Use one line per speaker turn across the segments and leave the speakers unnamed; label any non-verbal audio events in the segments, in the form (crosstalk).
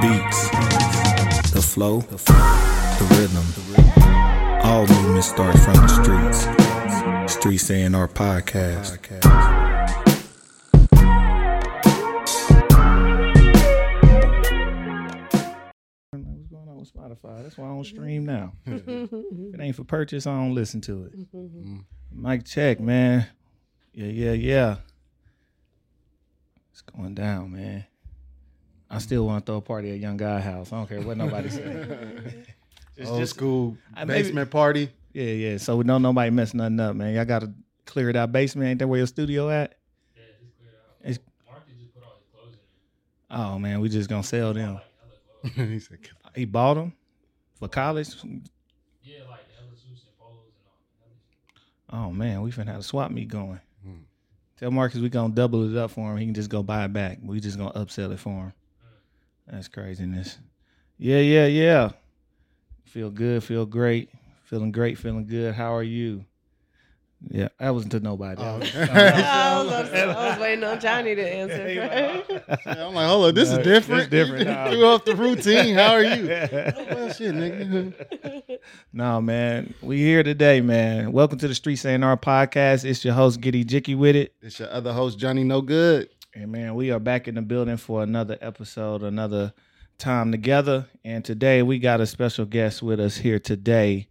beats, the flow, the rhythm. All movement starts from the streets. Streets A&R podcast.
What's going on with Spotify? That's why I don't stream now. (laughs) if it ain't for purchase, I don't listen to it. Mm-hmm. Mic check, man. Yeah, yeah, yeah. It's going down, man. I still want to throw a party at Young Guy House. I don't care what nobody say. (laughs) It's
Old
just-
school
I- maybe-
basement party.
Yeah, yeah. So we don't nobody mess nothing up, man. Y'all gotta clear it out. Basement, ain't that where your studio at? Yeah, it's- cleared out. oh man, we just gonna sell them. (laughs)
he said,
He bought them for college. Yeah, like hella suits and polos and all. Oh man, we finna have a swap meet going.
Hmm.
Tell Marcus we gonna double it up for him. He can just go buy it back. We just gonna upsell it for him. That's craziness. Yeah, yeah, yeah. Feel good, feel great. Feeling great, feeling good. How are you? Yeah, that wasn't to nobody.
Oh,
That was-
okay.
I was. I was waiting on Johnny to (laughs) answer. (laughs) Oh. (laughs)
I'm like, hold on, this
No,
is different.
this different.
You threw off the routine. How are you? oh, well, shit, nigga.
No, man. We here today, man. Welcome to the Streets A&R podcast. It's your host, Giddy Jicky with it.
It's your other host, Johnny No Good.
And man, we are back in the building for another episode, another time together. And today we got a special guest with us here today.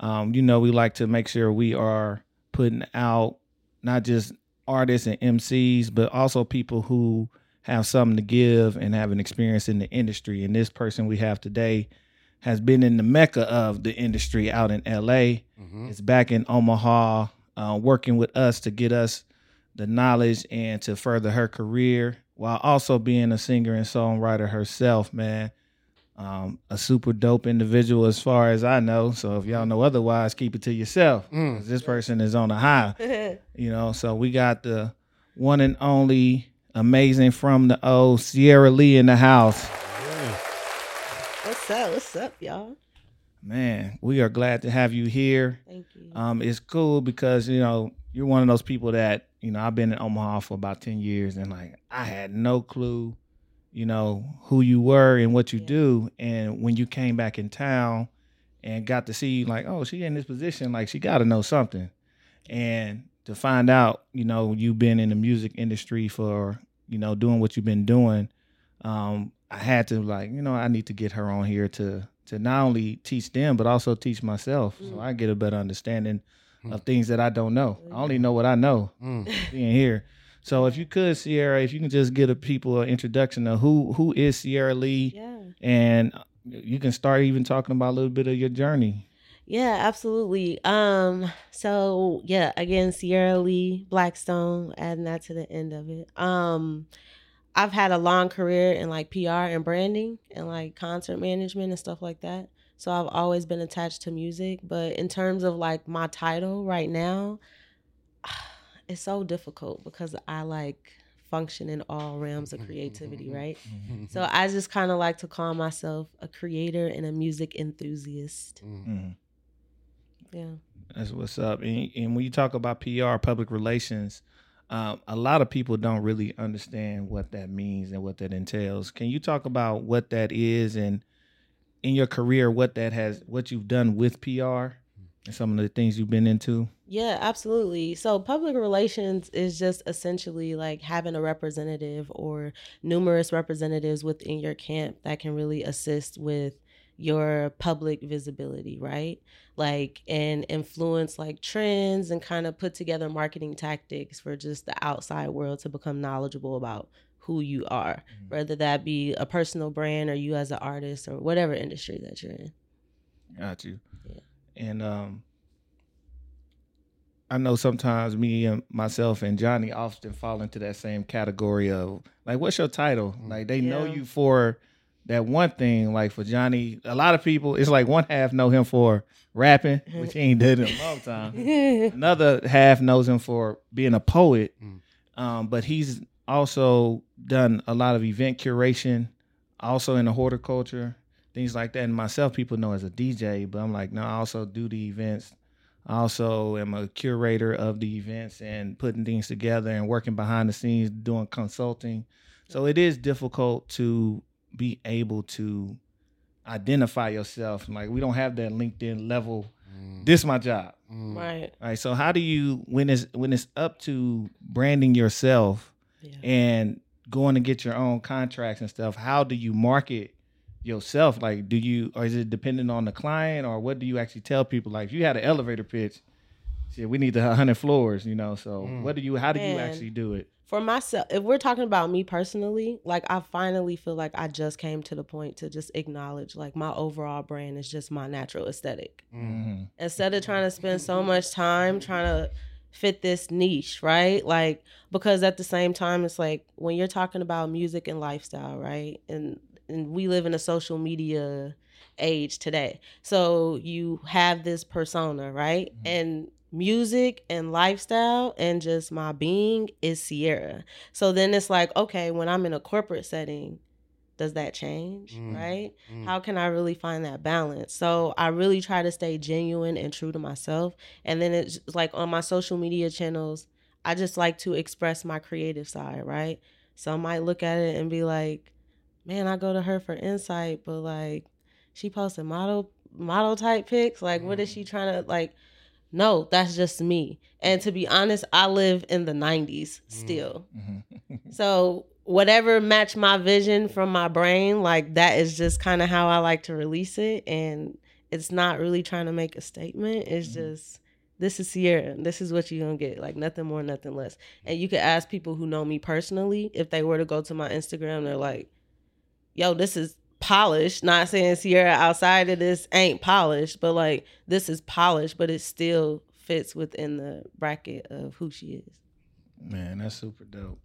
Um, you know, we like to make sure we are putting out not just artists and MCs, but also people who have something to give and have an experience in the industry. And this person we have today has been in the mecca of the industry out in LA
Mhm.
is back in Omaha, uh, working with us to get us the knowledge and to further her career while also being a singer and songwriter herself, man. Um, a super dope individual as far as I know. So if y'all know otherwise, keep it to yourself.
Mm.
This person is on a high, (laughs) you know. So we got the one and only amazing from the old Ciara Lee in the house.
What's up? What's up, y'all?
Man, we are glad to have you here.
Thank you.
um, it's cool because you know you're one of those people that you know I've been in Omaha for about ten years and like I had no clue, you know who you were and what you
Yeah.
do, and when you came back in town and got to see you, like oh she in this position like she got to know something, and to find out you know you've been in the music industry for you know doing what you've been doing, um, I had to like you know I need to get her on here to to not only teach them but also teach myself so
Mm.
I get a better understanding
Mm.
of things that I don't know. I only know what I know
Mm.
being here. So if you could, Ciara, if you can just give the people an introduction of who who is Ciara Lee,
yeah.
and you can start even talking about a little bit of your journey.
Yeah, absolutely. Um, so yeah, again, Ciara Lee, Blackstone, adding that to the end of it. Um, I've had a long career in like PR and branding and like concert management and stuff like that. So I've always been attached to music. But in terms of like my title right now, (sighs) it's so difficult because I like function in all realms of creativity, right? So I just kind of like to call myself a creator and a music enthusiast.
Mm.
Mhm.
Yeah.
That's what's up. And, and when you talk about PR, public relations, um, a lot of people don't really understand what that means and what that entails. Can you talk about what that is and in your career, what that has, what you've done with PR and some of the things you've been into?
Yeah, absolutely. So public relations is just essentially like having a representative or numerous representatives within your camp that can really assist with your public visibility, right? Like and influence like trends and kind of put together marketing tactics for just the outside world to become knowledgeable about who you are, whether that be a personal brand or you as an artist or whatever industry that you're in.
Got you.
Yeah.
And um I know sometimes me and myself and Johnny often fall into that same category of like what's your title? Like they know you for that one thing. Like for Johnny, a lot of people it's like one half know him for rapping, (laughs) which he ain't did in a long time. (laughs) Another half knows him for being a poet.
Mm.
Um, but he's also done a lot of event curation, also in the horticulture, things like that. And myself, people know as a DJ, but I'm like, no, I also do the events. I also am a curator of the events and putting things together and working behind the scenes, doing consulting. So it is difficult to be able to identify yourself? Like we don't have that LinkedIn level.
Mm.
This my job.
Mm.
Right.
All right. So how do you when it's when it's up to branding yourself
Yeah.
and going to get your own contracts and stuff, how do you market yourself? Like do you or is it dependent on the client or what do you actually tell people? Like if you had an elevator pitch, shit, we need the hundred floors, you know. So
Mm.
what do you how do you actually do it?
For myself, if we're talking about me personally, like I finally feel like I just came to the point to just acknowledge like my overall brand is just my natural aesthetic.
Mm-hmm.
instead of trying to spend so much time trying to fit this niche, right? Like because at the same time it's like when you're talking about music and lifestyle, right? And and we live in a social media age today. So you have this persona, right?
Mhm.
And music and lifestyle and just my being is Ciara. So then it's like, okay, when I'm in a corporate setting, does that change,
Mm.
right?
Mm.
how can I really find that balance? So I really try to stay genuine and true to myself. And then it's like on my social media channels, I just like to express my creative side, right? Some might look at it and be like, man, I go to her for insight, but like she posted model model type pics. Like, what is she trying to like? No, that's just me. And to be honest, I live in the 90s still.
Mm-hmm. (laughs)
So whatever matched my vision from my brain, like that is just kind of how I like to release it. And it's not really trying to make a statement. It's
Mhm.
just this is Ciara. This is what you're gonna get. Like nothing more, nothing less. And you could ask people who know me personally if they were to go to my Instagram, they're like, yo, this is polished. Not saying Ciara outside of this ain't polished, but like this is polished, but it still fits within the bracket of who she is.
Man, that's super dope.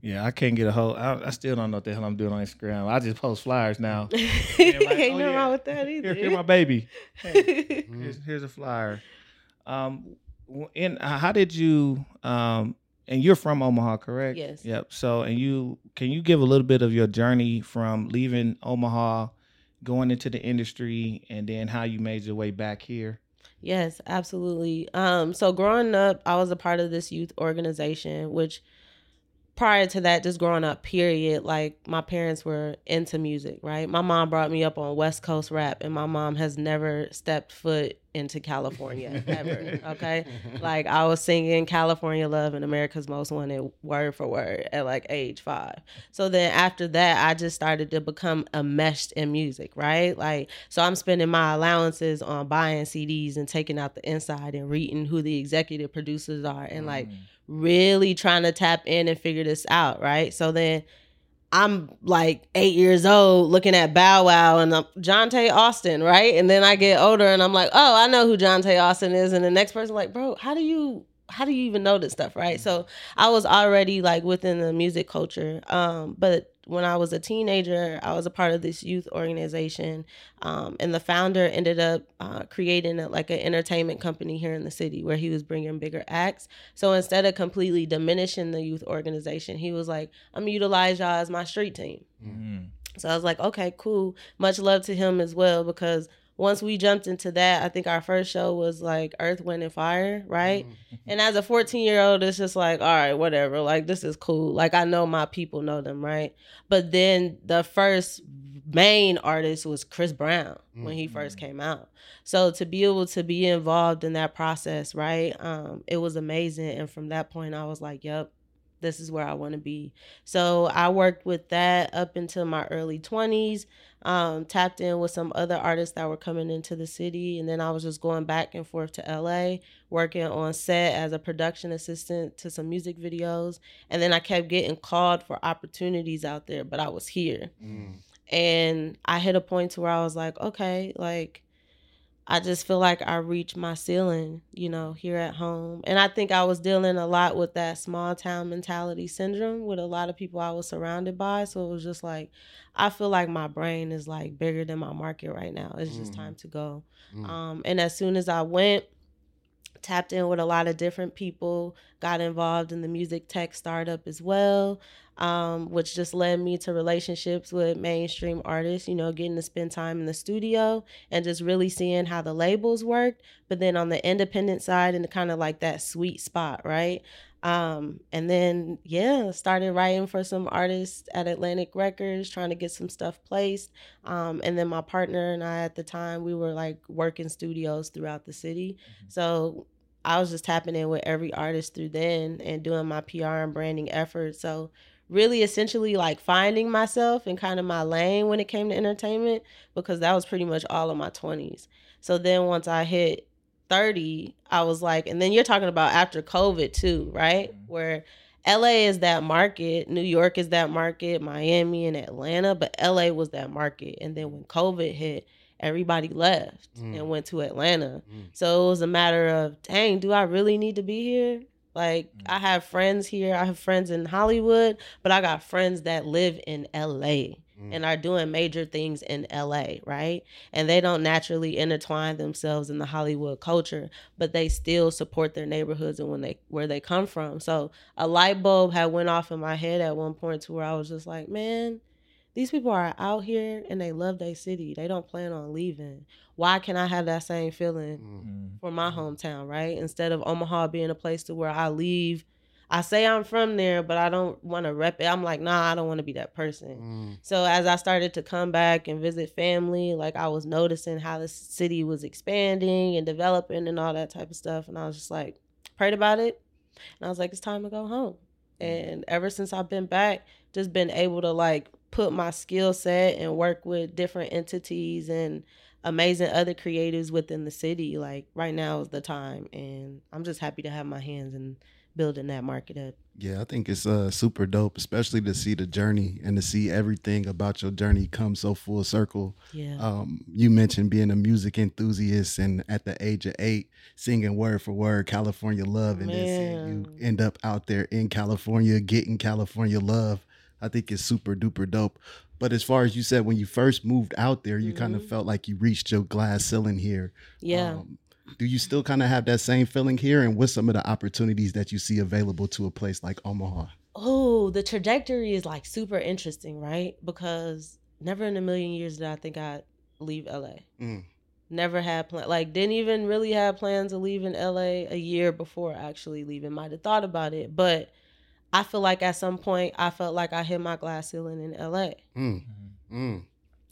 Yeah, I can't get a whole. I, I still don't know what the hell I'm doing on Instagram. I just post flyers now. (laughs) like,
Ain't
oh,
nothing
yeah.
wrong with that either. (laughs)
Here, here my baby. (laughs) Hey, here's, here's a flyer. Um, and how did you? Um, and you're from Omaha, correct?
Yes.
Yep. So, and you can you give a little bit of your journey from leaving Omaha, going into the industry, and then how you made your way back here?
Yes, absolutely. Um, so growing up, I was a part of this youth organization, which prior to that, just growing up, period, like my parents were into music, right? My mom brought me up on West Coast rap, and my mom has never stepped foot into California (laughs) ever. Okay. Like I was singing California Love and America's Most Wanted word for word at like age five. So then after that, I just started to become enmeshed in music, right? Like, so I'm spending my allowances on buying CDs and taking out the inside and reading who the executive producers are and like
Mm.
Really trying to tap in and figure this out, right? So then I'm like eight years old looking at Bow Wow and Johntá Austin, right? And then I get older and I'm like, oh, I know who Johntá Austin is. And the next person like, bro, how do you how do you even know this stuff, right? So I was already like within the music culture. Um, but when I was a teenager, I was a part of this youth organization, um, and the founder ended up uh, creating a, like an entertainment company here in the city where he was bringing bigger acts. So instead of completely diminishing the youth organization, he was like, "I'm gonna utilize y'all as my street team."
Mm.
So I was like, okay, cool. Much love to him as well because once we jumped into that, I think our first show was like Earth, Wind, and Fire, right? And as a 14 year old, it's just like, all right, whatever. Like, this is cool. Like, I know my people know them, right? But then the first main artist was Chris Brown when he first came out. So to be able to be involved in that process, right? Um, it was amazing. And from that point, I was like, yep, this is where I want to be. So I worked with that up until my early 20s, um, tapped in with some other artists that were coming into the city. And then I was just going back and forth to LA, working on set as a production assistant to some music videos. And then I kept getting called for opportunities out there, but I was here.
Mm.
And I hit a point to where I was like, okay, like, I just feel like I reached my ceiling, you know, here at home. And I think I was dealing a lot with that small town mentality syndrome with a lot of people I was surrounded by. So it was just like, I feel like my brain is like bigger than my market right now. It's just
Mhm.
time to go.
Mm.
Um, and as soon as I went, tapped in with a lot of different people, got involved in the music tech startup as well, um, which just led me to relationships with mainstream artists, you know, getting to spend time in the studio and just really seeing how the labels worked. But then on the independent side and kind of like that sweet spot, right? Um, and then yeah, started writing for some artists at Atlantic Records, trying to get some stuff placed. Um, and then my partner and I at the time we were like working studios throughout the city. So I was just tapping in with every artist through then and doing my PR and branding efforts. So really essentially like finding myself and kind of my lane when it came to entertainment because that was pretty much all of my 20s. So then once I hit 30, I was like, and then you're talking about after COVID too, right? Where LA is that market, New York is that market, Miami and Atlanta, but LA was that market. And then when COVID hit, everybody left
Mm.
and went to Atlanta.
Mm.
So it was a matter of, dang, do I really need to be here? Like I have friends here, I have friends in Hollywood, but I got friends that live in LA
Mm.
and are doing major things in LA, right? And they don't naturally intertwine themselves in the Hollywood culture, but they still support their neighborhoods and when they where they come from. So a light bulb had went off in my head at one point to where I was just like, man, these people are out here and they love their city. They don't plan on leaving. Why can I have that same feeling
Mm.
for my hometown, right? Instead of Omaha being a place to where I leave. I say I'm from there, but I don't want to rep it. I'm like, nah, I don't want to be that person.
Mm.
So as I started to come back and visit family, like I was noticing how the city was expanding and developing and all that type of stuff. And I was just like, prayed about it. And I was like, it's time to go home. And ever since I've been back, just been able to like put my skill set and work with different entities and amazing other creatives within the city. Like right now is the time. And I'm just happy to have my hands in building that market up.
Yeah, I think it's uh super dope, especially to see the journey and to see everything about your journey come so full circle.
Yeah.
Um, you mentioned being a music enthusiast and at the age of eight, singing word for word California love, and then seeing you end up out there in California getting California love. I think it's super duper dope. But as far as you said, when you first moved out there, you kind of felt like you reached your glass ceiling here.
yeah.
Um, do you still kind of have that same feeling here? And what's some of the opportunities that you see available to a place like Omaha?
Oh, the trajectory is like super interesting, right? Because never in a million years did I think I'd leave LA.
Mm.
Never had plan like didn't even really have plans of leaving LA a year before actually leaving. Might have thought about it, but I feel like at some point I felt like I hit my glass ceiling in LA.
Mm. Mm.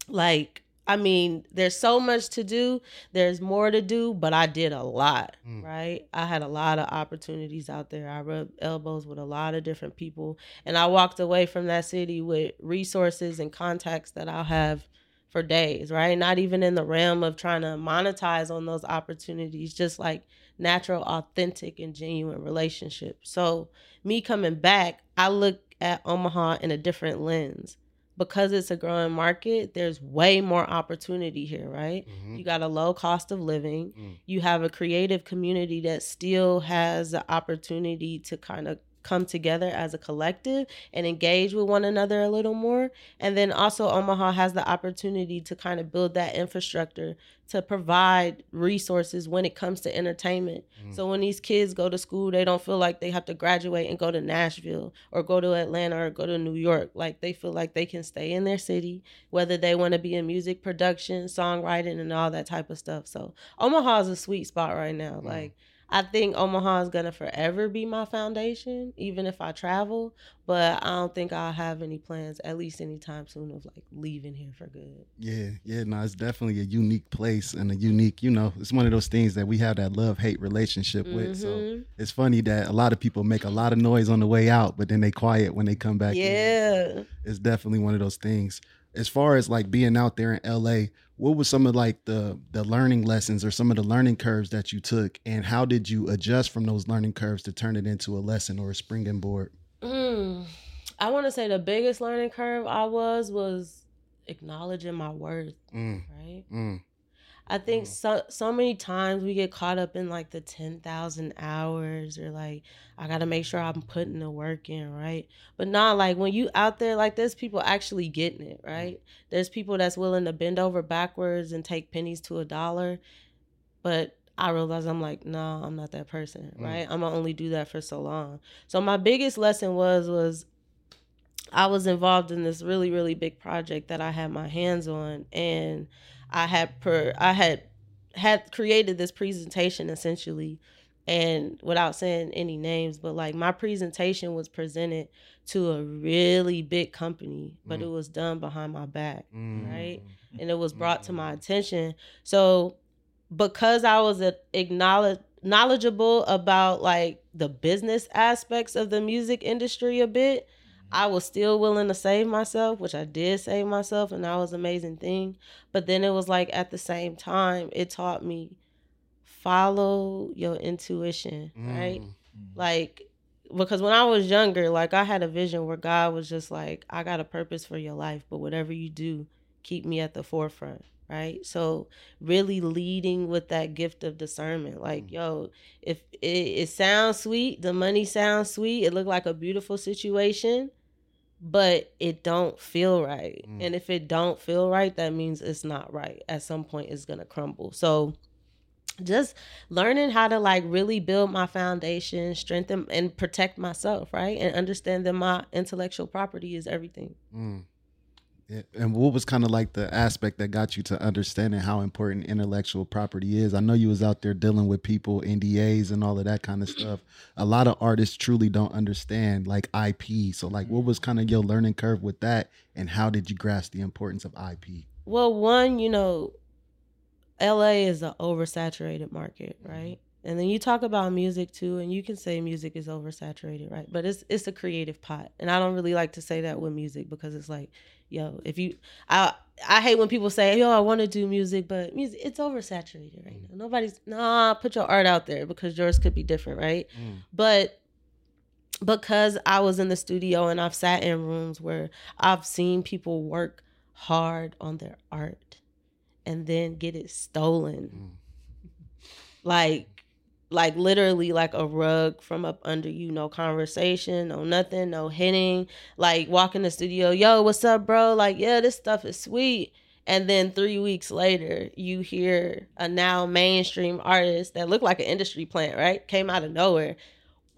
Like I mean, there's so much to do. There's more to do, but I did a lot,
Mm.
right? I had a lot of opportunities out there. I rubbed elbows with a lot of different people, and I walked away from that city with resources and contacts that I'll have for days, right? Not even in the realm of trying to monetize on those opportunities, just like natural, authentic, and genuine relationships. So, me coming back, I look at Omaha in a different lens because it's a growing market, there's way more opportunity here, right?
Mhm.
You got a low cost of living.
Mm.
You have a creative community that still has the opportunity to kind of come together as a collective and engage with one another a little more. And then also, Omaha has the opportunity to kind of build that infrastructure to provide resources when it comes to entertainment.
Mm.
So when these kids go to school, they don't feel like they have to graduate and go to Nashville or go to Atlanta or go to New York. Like they feel like they can stay in their city, whether they want to be in music production, songwriting, and all that type of stuff. So Omaha is a sweet spot right now.
Mm.
Like I think Omaha is gonna forever be my foundation, even if I travel. But I don't think I'll have any plans, at least anytime soon, of like leaving here for good.
Yeah, yeah, no, it's definitely a unique place and a unique, you know, it's one of those things that we have that love hate relationship with. So
Mhm.
it's funny that a lot of people make a lot of noise on the way out, but then they quiet when they come back. in.
yeah.
it's definitely one of those things. As far as like being out there in LA, what was some of like the the learning lessons or some of the learning curves that you took, and how did you adjust from those learning curves to turn it into a lesson or a springboard?
Mm, I want to say the biggest learning curve I was was acknowledging my worth,
Mm,
right?
mm,
I think
Mm.
so so many times we get caught up in like the 10,000 hours or like I got to make sure I'm putting the work in, right? But not like when you out there like there's people actually getting it, right? There's people that's willing to bend over backwards and take pennies to a dollar. But I realize I'm like, no, I'm not that person,
Mm.
right? I'm gonna only do that for so long. So my biggest lesson was was I was involved in this really really big project that I had my hands on and I had per I had had created this presentation essentially and without saying any names, but like my presentation was presented to a really big company, but
Mm.
it was done behind my back,
Mm.
right? And it was brought to my attention. So because I was a, acknowledge knowledgeable about like the business aspects of the music industry a bit, I was still willing to save myself, which I did save myself, and that was an amazing thing. But then it was like at the same time, it taught me follow your intuition, right?
Mm.
Like because when I was younger, like I had a vision where God was just like, I got a purpose for your life, but whatever you do, keep me at the forefront, right? So really leading with that gift of discernment. Like,
Mm.
yo, if it, it sounds sweet, the money sounds sweet, it looked like a beautiful situation, but it don't feel right.
Mm.
And if it don't feel right, that means it's not right. At some point it's gonna crumble. So just learning how to like really build my foundation, strengthen and protect myself, right? And understand that my intellectual property is everything.
Mm. And what was kind of like the aspect that got you to understanding how important intellectual property is? I know you was out there dealing with people, NDAs and all of that kind of stuff. A lot of artists truly don't understand like IP. So like what was kind of your learning curve with that and how did you grasp the importance of IP?
Well, one, you know, LA is an oversaturated market, right? And then you talk about music too, and you can say music is oversaturated, right? But it's it's a creative pot, and I don't really like to say that with music because it's like, yo, if you, I I hate when people say, yo, I want to do music, but music it's oversaturated right now. Nobody's nah, put your art out there because yours could be different, right? Mm. But because I was in the studio and I've sat in rooms where I've seen people work hard on their art and then get it stolen. Mm. Like like literally like a rug from up under you, no conversation, no nothing, no hitting. Like walk in the studio, yo, what's up, bro? Like, yeah, this stuff is sweet. And then three weeks later, you hear a now mainstream artist that looked like an industry plant, right? Came out of nowhere.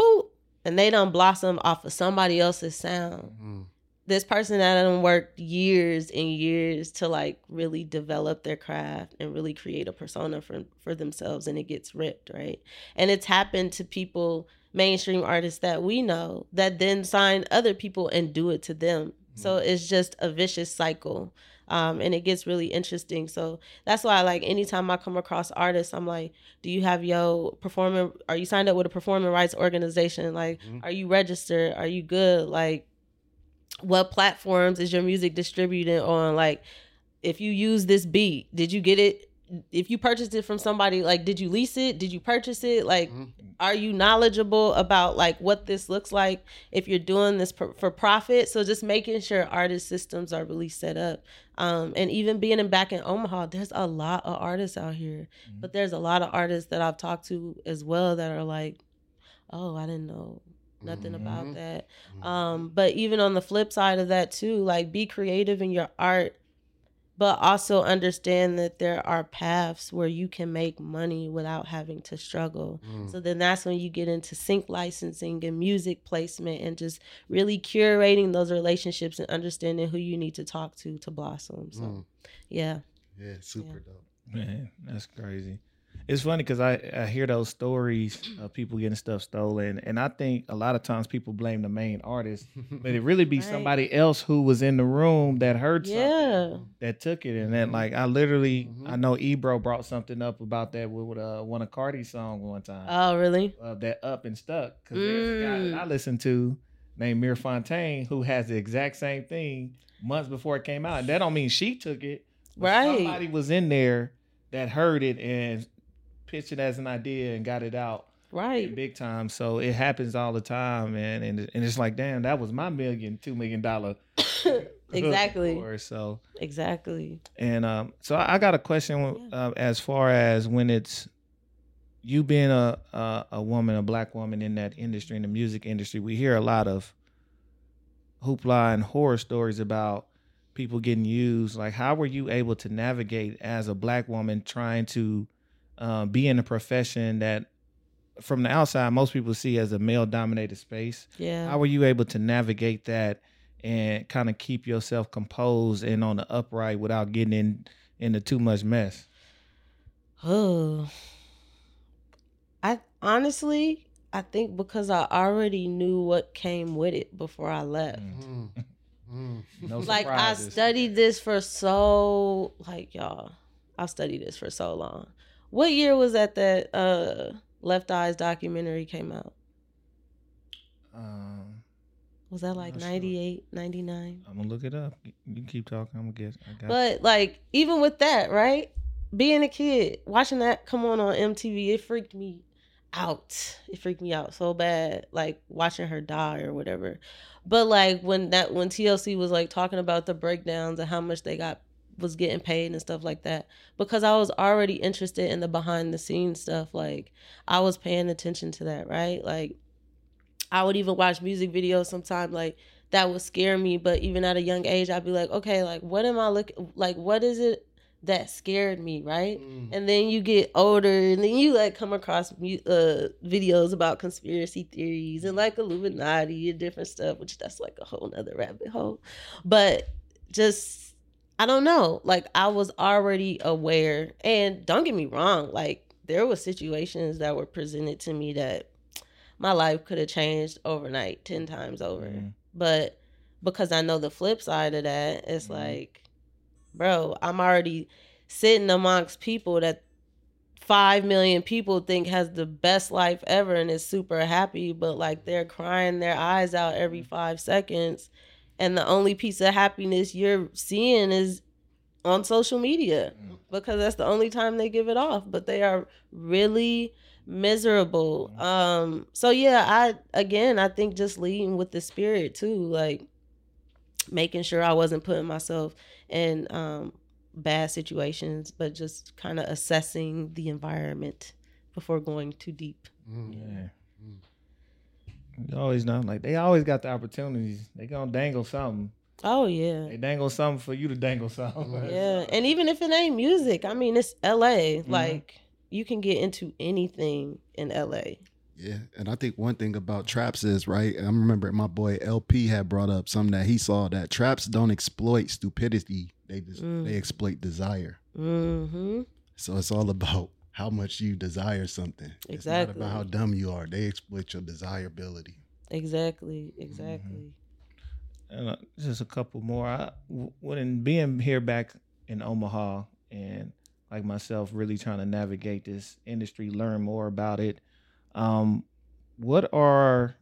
Boop. And they done blossom off of somebody else's sound
Mm.
This person that done worked years and years to like really develop their craft and really create a persona for for themselves and it gets ripped right? And it's happened to people mainstream artists that we know that then sign other people and do it to them. So it's just a vicious cycle um, and it gets really interesting. So that's why like anytime i come across artists i'm like do you have your performing are you signed up with a performing rights organization? Like
Mhm.
are you registered? Are you good? Like what platforms is your music distributed on? Like if you use this beat did you get it? If you purchased it from somebody like did you lease it? Did you purchase it? Like
Mhm.
are you knowledgeable about like what this looks like if you're doing this for, for profit? So just making sure artist systems are really set up. Um, and even being in back in omaha there's a lot of artists out here but there's a lot of artists that i've talked to as well that are like oh i didn't know nothing
Mhm.
about that
Mhm.
um but even on the flip side of that too like be creative in your art but also understand that there are paths where you can make money without having to struggle
Mm.
so then that's when you get into sync licensing and music placement and just really curating those relationships and understanding who you need to talk to to blossom so
Mm.
yeah
Yeah, super dope.
Man, that's crazy. It's funny because I, I hear those stories of people getting stuff stolen, and I think a lot of times people blame the main artist, but it really be (laughs)
Right.
somebody else who was in the room that heard something that took it, and then like I literally
Mhm.
I know Ebro brought something up about that with, with uh, one of Cardi's song one time,
oh really
uh, that up and stuck because there's a guy
Mm.
that I listened to named Mir Fontane who has the exact same thing months before it came out. And that don't mean she took it. but
Right.
Somebody was in there that heard it and pitched it as an idea and got it out
right
big time. So it happens all the time, man. And and it's like, damn, that was my million, two million dollar. (coughs)
exactly
before, So
exactly
and um, so I I got a question uh, as far as when it's you being a, a a woman, a black woman in that industry, in the music industry. We hear a lot of hoopla and horror stories about people getting used. Like, how were you able to navigate as a black woman trying to uh, be in a profession that, from the outside, most people see as a male-dominated space?
yeah
How were you able to navigate that and kind of keep yourself composed and on the upright without getting in into too much mess?
Oh, (sighs) I honestly, I think because I already knew what came with it before I left.
Mm. Mm. (laughs)
No
Like I studied this for so like y'all. I've studied this for so long. What year was that that uh Left Eyes documentary came out?
Um,
Was that like
Not sure.
98, 99?
I'm gonna look it up. You keep talking. I'm gonna guess. I got
But like even with that, right? Being a kid, watching that come on on MTV, it freaked me out. It freaked me out so bad, like watching her die or whatever. But like when that when TLC was like talking about the breakdowns and how much they got was getting paid and stuff like that, because I was already interested in the behind the scenes stuff. Like I was paying attention to that, right? Like I would even watch music videos sometimes, like that would scare me. But even at a young age, I'd be like, okay, like what am I looking like? What is it that scared me, right?
Mm.
And then you get older, and then you like come across uh, videos about conspiracy theories and like Illuminati and different stuff, which that's like a whole nother rabbit hole. But just I don't know. Like I was already aware, and don't get me wrong, like there were situations that were presented to me that my life could have changed overnight, ten times over.
Mhm.
But because I know the flip side of that, it's
Mhm.
like, bro, I'm already sitting amongst people that five million people think has the best life ever and is super happy, but like they're crying their eyes out every five seconds. And the only piece of happiness you're seeing is on social media because that's the only time they give it off. But they are really miserable. Um, so yeah, I again I think just leading with the spirit too, like making sure I wasn't putting myself in um bad situations, but just kind of assessing the environment before going too deep.
Mm.
Yeah. You always know, like they always got the opportunities. They gonna dangle something.
Oh yeah.
They dangle something for you to dangle something.
Yeah. And even if it ain't music, I mean it's LA. Like you can get into anything in LA.
Yeah, and I think one thing about traps is right. I remember my boy LP had brought up something that he saw that traps don't exploit stupidity; they just
Mm.
they exploit desire.
Mm-hmm.
So it's all about how much you desire something. It's not
Exactly.
about how dumb you are. They exploit your desirability.
Exactly. Exactly.
And, uh, just a couple more. I, w- when being here back in Omaha and like myself, really trying to navigate this industry, learn more about it. Um, what are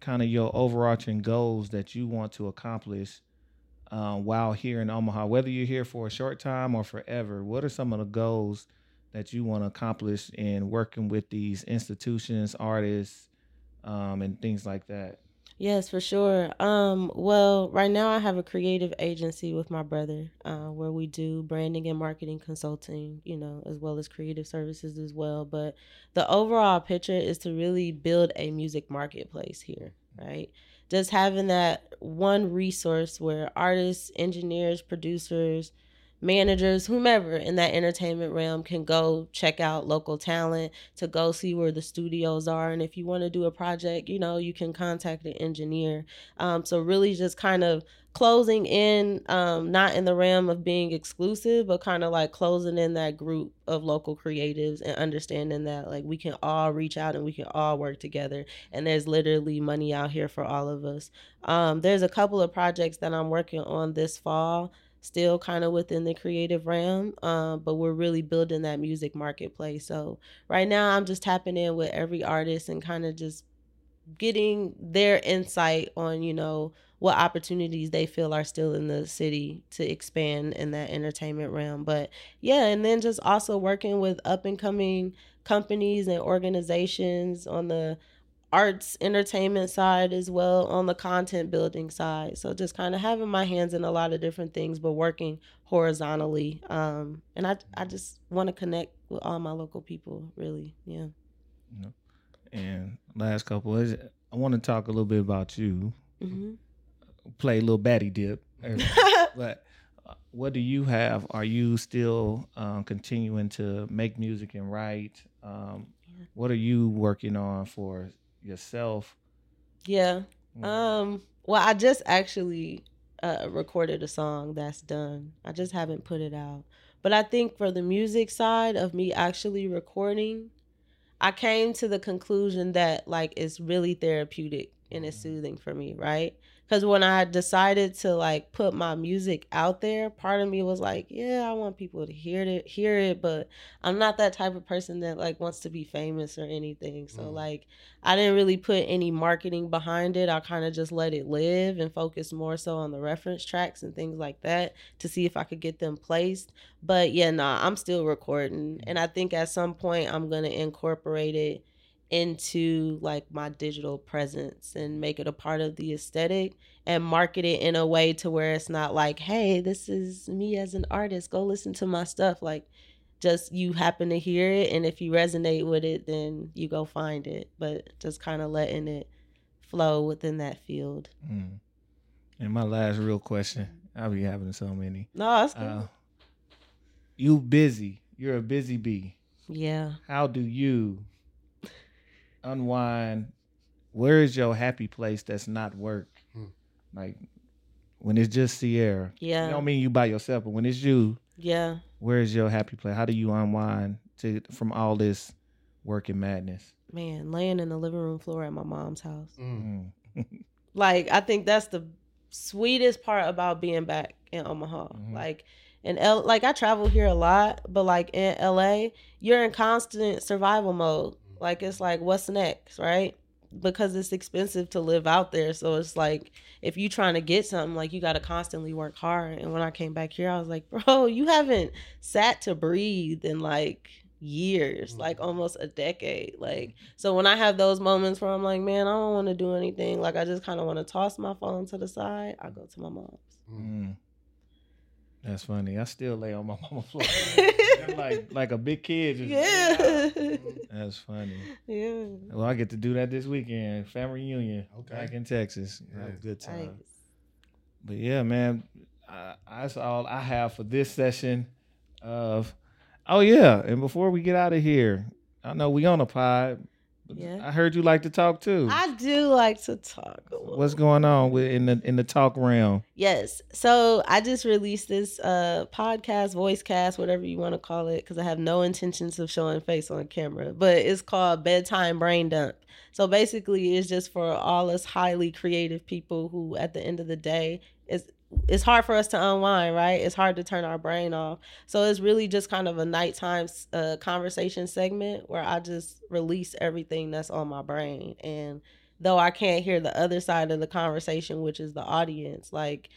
kind of your overarching goals that you want to accomplish uh, while here in Omaha? Whether you're here for a short time or forever, what are some of the goals that you want to accomplish in working with these institutions, artists, um, and things like that?
Yes, for sure. Um, well, right now I have a creative agency with my brother, uh, where we do branding and marketing consulting, you know, as well as creative services as well. But the overall picture is to really build a music marketplace here, right? Just having that one resource where artists, engineers, producers, managers, whomever in that entertainment realm can go check out local talent, to go see where the studios are. And if you want to do a project, you know, you can contact an engineer. Um, so really just kind of closing in, um, not in the realm of being exclusive, but kind of like closing in that group of local creatives and understanding that like we can all reach out and we can all work together. And there's literally money out here for all of us. Um, there's a couple of projects that I'm working on this fall still kind of within the creative realm um, but we're really building that music marketplace. So right now i'm just tapping in with every artist and kind of just getting their insight on you know what opportunities they feel are still in the city to expand in that entertainment realm. But yeah and then just also working with up and coming companies and organizations on the arts entertainment side as well on the content building side so just kind of having my hands in a lot of different things but working horizontally um and i i just want to connect with all my local people really yeah
And last couple is I want to talk a little bit about you.
hmm
Play a little batty dip, (laughs) but uh, what do you have? Are you still um, continuing to make music and write? Um, What are you working on for yourself?
yeah Um, well, I just actually uh, recorded a song that's done. I just haven't put it out. But I think for the music side of me actually recording, I came to the conclusion that like it's really therapeutic and it's soothing for me, right? Because when I decided to like put my music out there, part of me was like, yeah, I want people to hear it, hear it, but I'm not that type of person that like wants to be famous or anything. So
Mm.
like, I didn't really put any marketing behind it. I kind of just let it live and focus more so on the reference tracks and things like that to see if I could get them placed. But yeah, nah, I'm still recording, and I think at some point I'm gonna incorporate it into like my digital presence and make it a part of the aesthetic and market it in a way to where it's not like hey this is me as an artist go listen to my stuff like just you happen to hear it and if you resonate with it then you go find it but just kind of letting it flow within that field
Mm. And my last real question, I'll be having so many.
no that's good
Uh, you busy. You're a busy bee.
yeah
How do you unwind? Where is your happy place that's not work?
Hmm.
Like when it's just Ciara.
yeah
I don't mean you by yourself, but when it's you,
yeah
where is your happy place? How do you unwind to from all this work and madness?
man laying in the living room floor at my mom's house
Mm.
Mm. (laughs)
Like I think that's the sweetest part about being back in Omaha.
Mhm.
Like in L like I travel here a lot, but like in LA, you're in constant survival mode. Like it's like what's next, right? Because it's expensive to live out there. So it's like if you trying to get something, like you gotta constantly work hard. And when I came back here, I was like, bro, (laughs) you haven't sat to breathe in like years, like almost a decade. Like so when I have those moments where I'm like, man, I don't want to do anything, like I just kind of want to toss my phone to the side, I go to my mom's.
Mm. That's funny. I still lay on my (laughs) mama's floor. (laughs) I'm (laughs) like like a big kid. Just
yeah. (laughs)
That's funny.
yeah.
Well, I get to do that this weekend. Family reunion
Okay.
back in Texas. Have a good time.
Nice.
But yeah, man, I, that's all I have for this session of. Oh yeah, and before we get out of here, I know we on a pod.
Yeah.
I heard you like to talk too.
I do like to talk.
What's going on with in the in the talk realm?
Yes. So I just released this uh podcast, voice cast, whatever you want to call it, because I have no intentions of showing face on camera. But it's called Bedtime Brain Dump. So basically it's just for all us highly creative people who at the end of the day it's it's hard for us to unwind, right? It's hard to turn our brain off. So it's really just kind of a nighttime uh, conversation segment where I just release everything that's on my brain. And though I can't hear the other side of the conversation, which is the audience, like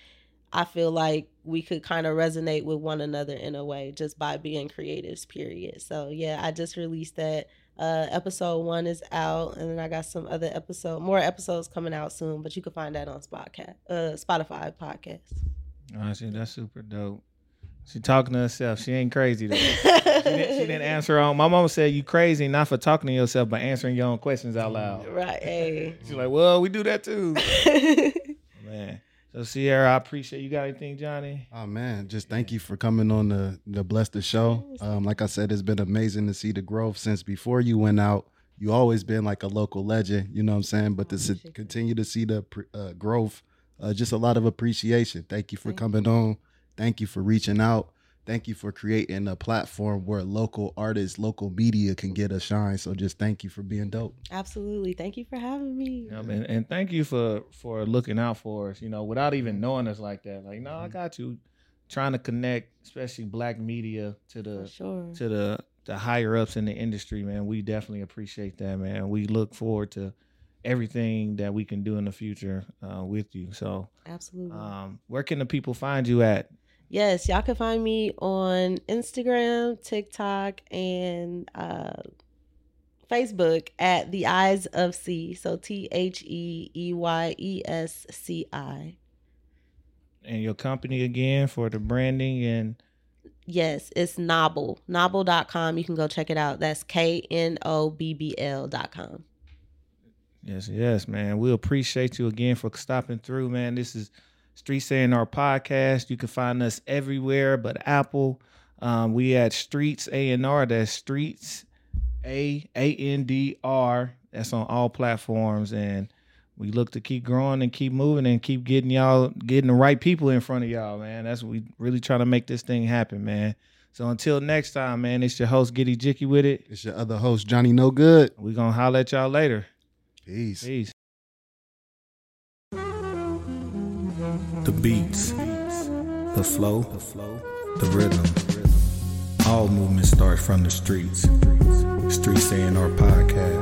I feel like we could kind of resonate with one another in a way just by being creatives, period. So yeah, I just released that. Uh, episode one is out, and then I got some other episode, more episodes coming out soon. But you can find that on Spotify, uh, Spotify podcast.
See, that's super dope. She talking to herself. She ain't crazy though. She didn't, she didn't (laughs) answer her own. My mom said you crazy not for talking to yourself, but answering your own questions out loud.
Right. Hey.
She's like, well, we do that too, (laughs) man. So Ciara, I appreciate you. Got anything, Johnny?
Oh man, just thank you for coming on the the bless the show. Um, like I said, it's been amazing to see the growth since before you went out. You always been like a local legend, you know what I'm saying? But to s-
Appreciate that.
continue to see the uh, growth, uh, just a lot of appreciation. Thank you for
Thank
coming on. Thank you for reaching out. Thank you for creating a platform where local artists, local media can get a shine. So just thank you for being dope.
Absolutely. Thank you for having me.
Yeah, and, and thank you for for looking out for us. You know, without even knowing us like that. Like, no, I got you. Trying to connect, especially black media, to the
sure.
to the the higher ups in the industry, man. We definitely appreciate that, man. We look forward to everything that we can do in the future uh, with you. So,
Absolutely.
um, where can the people find you at?
Yes, y'all can find me on Instagram, TikTok, and uh, Facebook at the Eyes of C. So T H E E Y E S C I.
And your company again for the branding and
Yes, it's Knobbl. Knobbl.com. You can go check it out. That's K N O B B L.com.
Yes, yes, man. We appreciate you again for stopping through, man. This is Streets A and R podcast. You can find us everywhere but Apple. Um, we at Streets A and R. That's Streets A A N D R. That's on all platforms, and we look to keep growing and keep moving and keep getting y'all getting the right people in front of y'all, man. That's what we really trying to make this thing happen, man.
So until next time, man, it's your host Giddy Jicky with it.
It's your other host, Johnny No Good.
We gonna holler at y'all later.
Peace.
Peace.
The beats, the flow, the rhythm. All movement starts from the streets. Streets A&R Podcast.